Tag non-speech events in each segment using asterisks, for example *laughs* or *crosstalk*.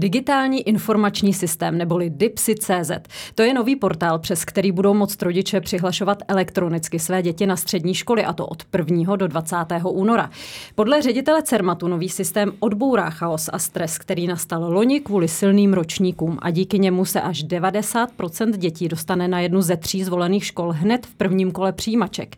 Digitální informační systém neboli DIPSI.cz. To je nový portál, přes který budou moct rodiče přihlašovat elektronicky své děti na střední školy a to od 1. do 20. února. Podle ředitele Cermatu nový systém odbourá chaos a stres, který nastal loni kvůli silným ročníkům a díky němu se až 90% dětí dostane na jednu ze tří zvolených škol hned v prvním kole přijímaček.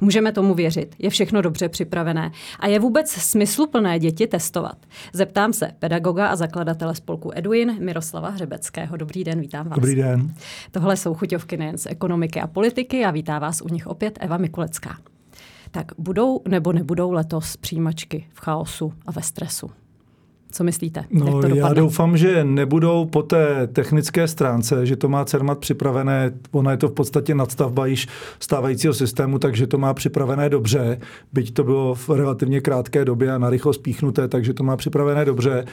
Můžeme tomu věřit, je všechno dobře připravené. A je vůbec smysluplné děti testovat? Zeptám se pedagoga a zakladatele spolku Edwin Miroslava Hřebeckého. Dobrý den, vítám vás. Dobrý den. Tohle jsou chuťovky nejen z ekonomiky a politiky a vítá vás u nich opět Eva Mikulecká. Tak budou nebo nebudou letos přijímačky v chaosu a ve stresu? Co myslíte? No, Jak to já doufám, že nebudou po té technické stránce, že to má CERMAT připravené, ona je to v podstatě nadstavba již stávajícího systému, takže to má připravené dobře, byť to bylo v relativně krátké době a narychlo spíchnuté, takže to má připravené dobře.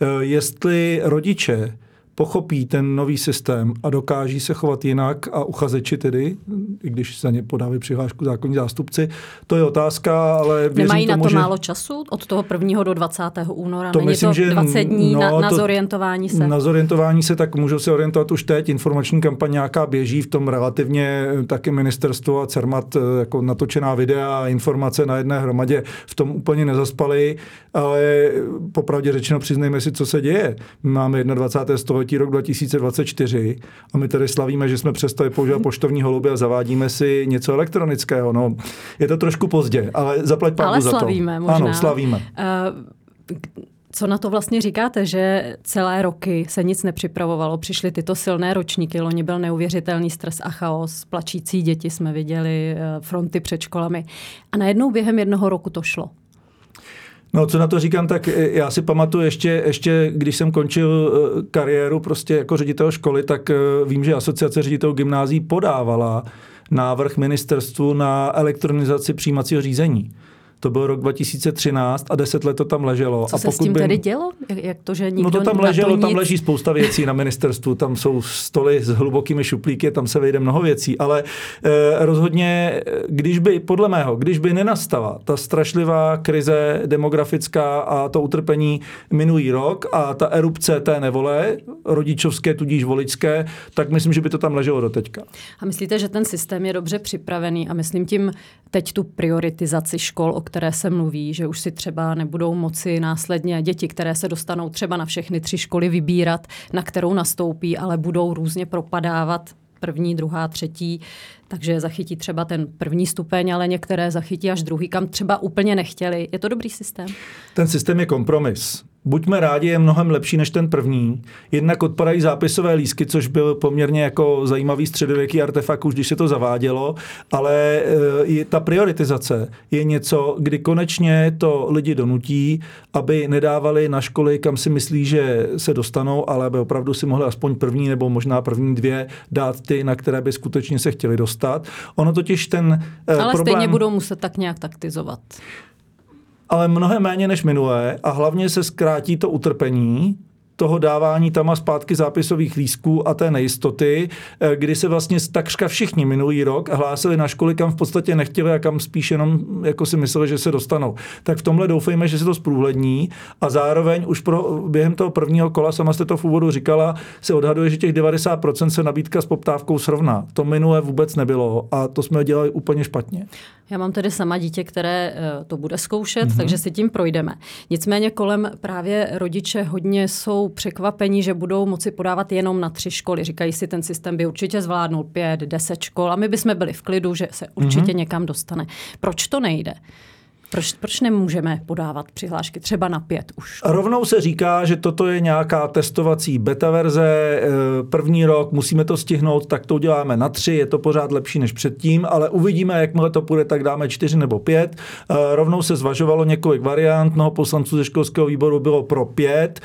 Eh, jestli rodiče pochopí ten nový systém a dokáží se chovat jinak a uchazeči tedy, i když za ně podávají přihlášku zákonní zástupci, to je otázka, ale věřím Nemají tomu, na to že... málo času od toho 1. do 20. února? To Není myslím, to 20 že, dní no, na, na to, zorientování se? Na zorientování se, tak můžou se orientovat už teď. Informační kampaň nějaká běží v tom relativně taky ministerstvo a CERMAT eh, jako natočená videa a informace na jedné hromadě v tom úplně nezaspali, ale popravdě řečeno přiznejme si, co se děje. Máme 21. století století rok 2024 a my tady slavíme, že jsme přestali používat poštovní holuby a zavádíme si něco elektronického. No, je to trošku pozdě, ale zaplať pánu za to. slavíme možná. Ano, slavíme. Uh, co na to vlastně říkáte, že celé roky se nic nepřipravovalo, přišly tyto silné ročníky, loni byl neuvěřitelný stres a chaos, plačící děti jsme viděli, eh, fronty před školami a najednou během jednoho roku to šlo. No, co na to říkám, tak eh, já si pamatuju ještě, ještě když jsem končil eh, kariéru prostě jako ředitel školy, tak eh, vím, že asociace ředitelů gymnází podávala návrh ministerstvu na elektronizaci přijímacího řízení. To byl rok 2013 a deset let to tam leželo. Co a se pokud s tím by... tedy dělo? Jak to, že nikdo No to tam leželo, to tam leží spousta věcí na ministerstvu, tam jsou stoly s hlubokými šuplíky, tam se vejde mnoho věcí, ale eh, rozhodně, když by, podle mého, když by nenastala ta strašlivá krize demografická a to utrpení minulý rok a ta erupce té nevole, rodičovské, tudíž voličské, tak myslím, že by to tam leželo do teďka. A myslíte, že ten systém je dobře připravený a myslím tím teď tu prioritizaci škol, o které se mluví, že už si třeba nebudou moci následně děti, které se dostanou třeba na všechny tři školy vybírat, na kterou nastoupí, ale budou různě propadávat první, druhá, třetí, takže zachytí třeba ten první stupeň, ale některé zachytí až druhý, kam třeba úplně nechtěli. Je to dobrý systém? Ten systém je kompromis. Buďme rádi, je mnohem lepší než ten první. Jednak odpadají zápisové lísky, což byl poměrně jako zajímavý středověký artefakt, už když se to zavádělo, ale e, ta prioritizace je něco, kdy konečně to lidi donutí, aby nedávali na školy, kam si myslí, že se dostanou, ale aby opravdu si mohli aspoň první nebo možná první dvě dát ty, na které by skutečně se chtěli dostat. Ono totiž ten e, Ale problém... stejně budou muset tak nějak taktizovat ale mnohem méně než minulé a hlavně se zkrátí to utrpení, toho dávání tam a zpátky zápisových lístků a té nejistoty, eh, kdy se vlastně takřka všichni minulý rok hlásili na školy, kam v podstatě nechtěli a kam spíš jenom jako si mysleli, že se dostanou. Tak v tomhle doufejme, že se to zprůhlední a zároveň už pro, během toho prvního kola, sama jste to v úvodu říkala, se odhaduje, že těch 90% se nabídka s poptávkou srovná. To minulé vůbec nebylo a to jsme dělali úplně špatně. Já mám tedy sama dítě, které eh, to bude zkoušet, mm-hmm. takže si tím projdeme. Nicméně kolem právě rodiče hodně jsou překvapení, že budou moci podávat jenom na tři školy. Říkají si, ten systém by určitě zvládnul pět, deset škol a my bychom byli v klidu, že se určitě mm-hmm. někam dostane. Proč to nejde? Proč, proč nemůžeme podávat přihlášky třeba na pět už? Rovnou se říká, že toto je nějaká testovací beta verze, eh, první rok, musíme to stihnout, tak to uděláme na tři, je to pořád lepší než předtím, ale uvidíme, jakmile to půjde, tak dáme čtyři nebo pět. Eh, rovnou se zvažovalo několik variant, mnoho poslanců ze školského výboru bylo pro pět,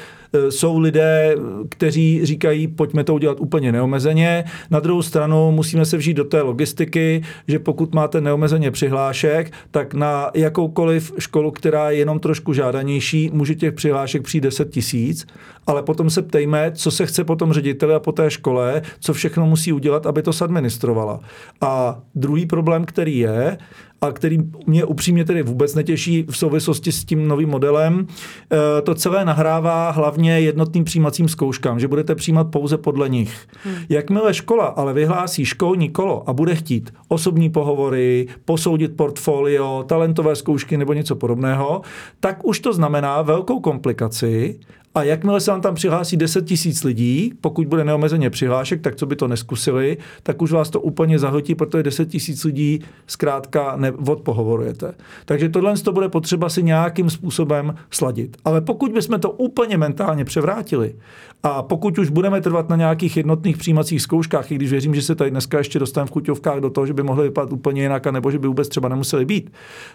jsou lidé, kteří říkají, pojďme to udělat úplně neomezeně. Na druhou stranu musíme se vžít do té logistiky, že pokud máte neomezeně přihlášek, tak na jakoukoliv školu, která je jenom trošku žádanější, může těch přihlášek přijít 10 tisíc, ale potom se ptejme, co se chce potom řediteli a po té škole, co všechno musí udělat, aby to sadministrovala. A druhý problém, který je, a který mě upřímně tedy vůbec netěší v souvislosti s tím novým modelem, eh, to celé nahrává hlavně jednotným přijímacím zkouškám, že budete přijímat pouze podle nich. Hmm. Jakmile škola ale vyhlásí školní kolo a bude chtít osobní pohovory, posoudit portfolio, talentové zkoušky nebo něco podobného, tak už to znamená velkou komplikaci a jakmile se vám tam přihlásí 10 tisíc lidí, pokud bude neomezeně přihlášek, tak co by to neskusili, tak už vás to úplně zahltí, protože 10 tisíc lidí zkrátka neodpohovorujete. Takže tohle to bude potřeba si nějakým způsobem sladit. Ale pokud bychom to úplně mentálně převrátili a pokud už budeme trvat na nějakých jednotných přijímacích zkouškách, i když věřím, že se tady dneska ještě dostaneme v chuťovkách do toho, že by mohly vypadat úplně jinak, nebo že by vůbec třeba nemuseli být,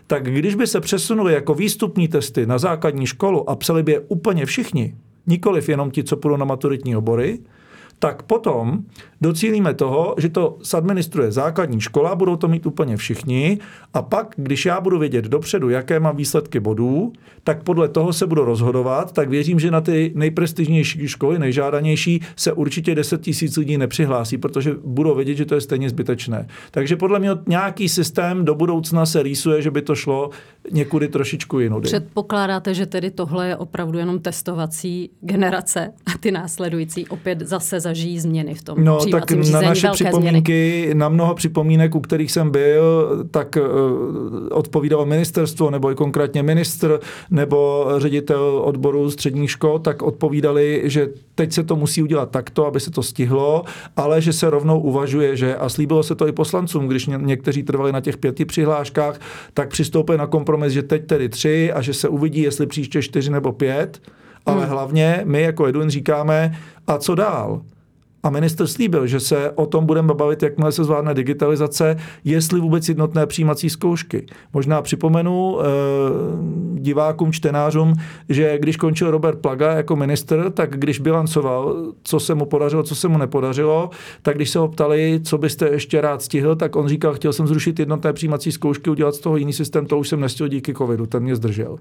tak když by se přesunuli jako výstupní testy na základní školu a psali by je úplně všichni, nikoliv jenom ti, co půjdou na maturitní obory, tak potom docílíme toho, že to sadministruje základní škola, budou to mít úplně všichni a pak, když já budu vědět dopředu, jaké mám výsledky bodů, tak podle toho se budu rozhodovat, tak věřím, že na ty nejprestižnější školy, nejžádanější, se určitě 10 tisíc lidí nepřihlásí, protože budou vědět, že to je stejně zbytečné. Takže podle mě nějaký systém do budoucna se rýsuje, že by to šlo někudy trošičku jinudy. Předpokládáte, že tedy tohle je opravdu jenom testovací generace a ty následující opět zase zažijí změny v tom No tak na naše připomínky, změny. na mnoho připomínek, u kterých jsem byl, tak uh, odpovídalo ministerstvo nebo i konkrétně ministr nebo ředitel odboru středních škol, tak odpovídali, že teď se to musí udělat takto, aby se to stihlo, ale že se rovnou uvažuje, že a slíbilo se to i poslancům, když někteří trvali na těch pěti přihláškách, tak přistoupili na kompromis, že teď tedy tři a že se uvidí, jestli příště čtyři nebo pět. Ale hmm. hlavně my jako Edwin říkáme, a co dál? A minister slíbil, že se o tom budeme bavit, jakmile se zvládne digitalizace, jestli vůbec jednotné přijímací zkoušky. Možná připomenu e, divákům, čtenářům, že když končil Robert Plaga jako minister, tak když bilancoval, co se mu podařilo, co se mu nepodařilo, tak když se ho ptali, co byste ještě rád stihl, tak on říkal, chtěl jsem zrušit jednotné přijímací zkoušky, udělat z toho jiný systém, to už jsem nestihl díky covidu, ten mě zdržel.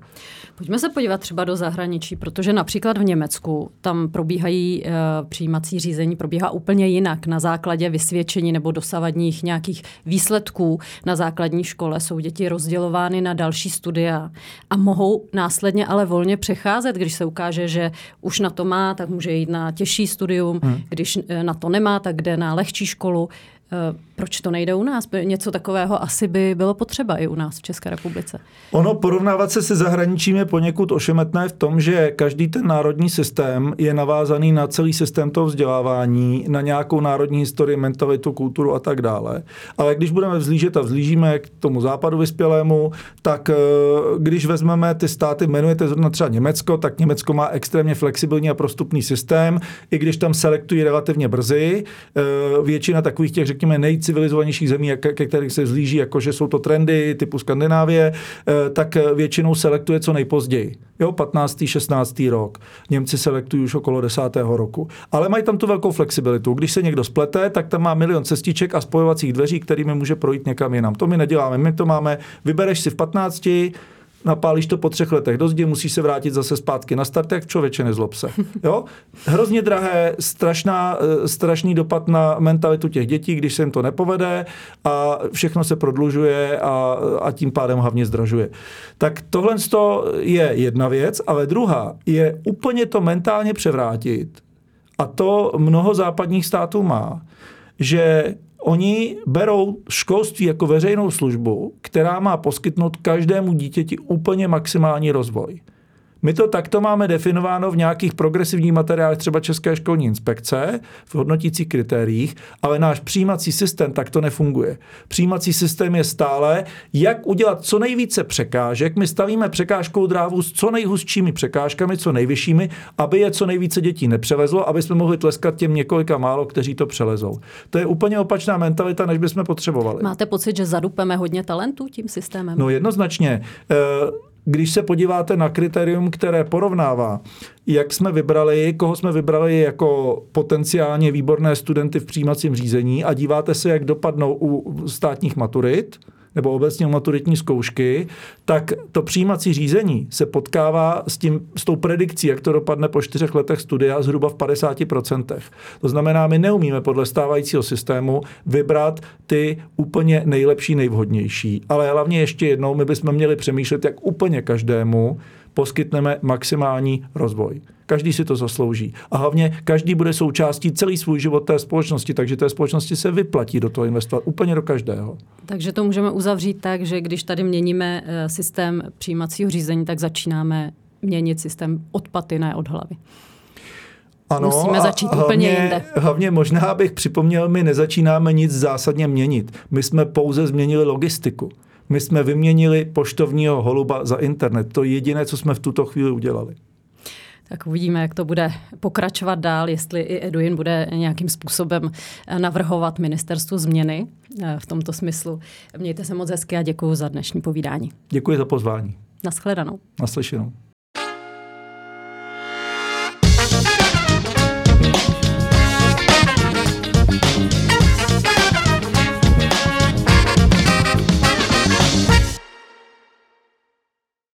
Pojďme se podívat třeba do zahraničí, protože například v Německu tam probíhají e, přijímací řízení pro probíhá úplně jinak. Na základě vysvědčení nebo dosavadních nějakých výsledků na základní škole jsou děti rozdělovány na další studia a mohou následně ale volně přecházet, když se ukáže, že už na to má, tak může jít na těžší studium, hmm. když eh, na to nemá, tak jde na lehčí školu. Eh, proč to nejde u nás? Něco takového asi by bylo potřeba i u nás v České republice. Ono porovnávat se se zahraničím je poněkud ošemetné v tom, že každý ten národní systém je navázaný na celý systém toho vzdělávání, na nějakou národní historii, mentalitu, kulturu a tak dále. Ale když budeme vzlížet a vzlížíme k tomu západu vyspělému, tak eh, když vezmeme ty státy, jmenujete zrovna třeba Německo, tak Německo má extrémně flexibilní a prostupný systém, i když tam selektují relativně brzy. Eh, většina takových těch, řekněme, nejcivilizovanějších zemí, ke kterých se zlíží, jakože jsou to trendy typu Skandinávie, eh, tak většinou selektuje co nejpozději. Jo, 15. 16. rok. Němci selektují už okolo 10. roku. Ale mají tam tu velkou flexibilitu. Když se někdo splete, tak tam má milion cestiček a spojovacích dveří, kterými může projít někam jinam. To my neděláme. My to máme, vybereš si v 15, napálíš to po třech letech do zdi, musíš se vrátit zase zpátky na start, jak člověče nezlob se. *laughs* Jo? Hrozně drahé, strašná, eh, strašný dopad na mentalitu těch dětí, když se jim to nepovede a všechno se prodlužuje a, a tím pádem hlavně zdražuje. Tak tohle je jedna věc, ale druhá je úplně to mentálně převrátit a to mnoho západních států má, že Oni berou školství jako veřejnou službu, která má poskytnout každému dítěti úplně maximální rozvoj. My to takto máme definováno v nějakých progresivních materiálech třeba České školní inspekce, v hodnotících kritériích, ale náš přijímací systém takto nefunguje. Přijímací systém je stále, jak udělat co nejvíce překážek. My stavíme překážkou drávu s co nejhustšími překážkami, co nejvyššími, aby je co nejvíce dětí nepřelezlo, aby jsme mohli tleskat těm několika málo, kteří to přelezou. To je úplně opačná mentalita, než bychom potřebovali. Máte pocit, že zadupeme hodně talentů tím systémem? No jednoznačně. E- když se podíváte na kritérium, které porovnává, jak jsme vybrali, koho jsme vybrali jako potenciálně výborné studenty v přijímacím řízení a díváte se, jak dopadnou u státních maturit, nebo obecně u maturitní zkoušky, tak to přijímací řízení se potkává s, tím, s tou predikcí, jak to dopadne po čtyřech letech studia, zhruba v 50%. To znamená, my neumíme podle stávajícího systému vybrat ty úplně nejlepší, nejvhodnější. Ale hlavně ještě jednou, my bychom měli přemýšlet, jak úplně každému poskytneme maximální rozvoj. Každý si to zaslouží. A hlavně každý bude součástí celý svůj život té společnosti, takže té společnosti se vyplatí do toho investovat úplně do každého. Takže to můžeme uzavřít tak, že když tady měníme eh, systém přijímacího řízení, tak začínáme měnit systém od paty, ne od hlavy. Ano, Musíme začít hlavně, úplně jinde. Hlavně možná bych připomněl, my nezačínáme nic zásadně měnit. My jsme pouze změnili logistiku. My jsme vyměnili poštovního holuba za internet. To je jediné, co jsme v tuto chvíli udělali. Tak uvidíme, jak to bude pokračovat dál, jestli i Eduin bude nějakým způsobem navrhovat ministerstvu změny eh, v tomto smyslu. Mějte se moc hezky a děkuji za dnešní povídání. Děkuji za pozvání. Naschledanou. Naslyšenou.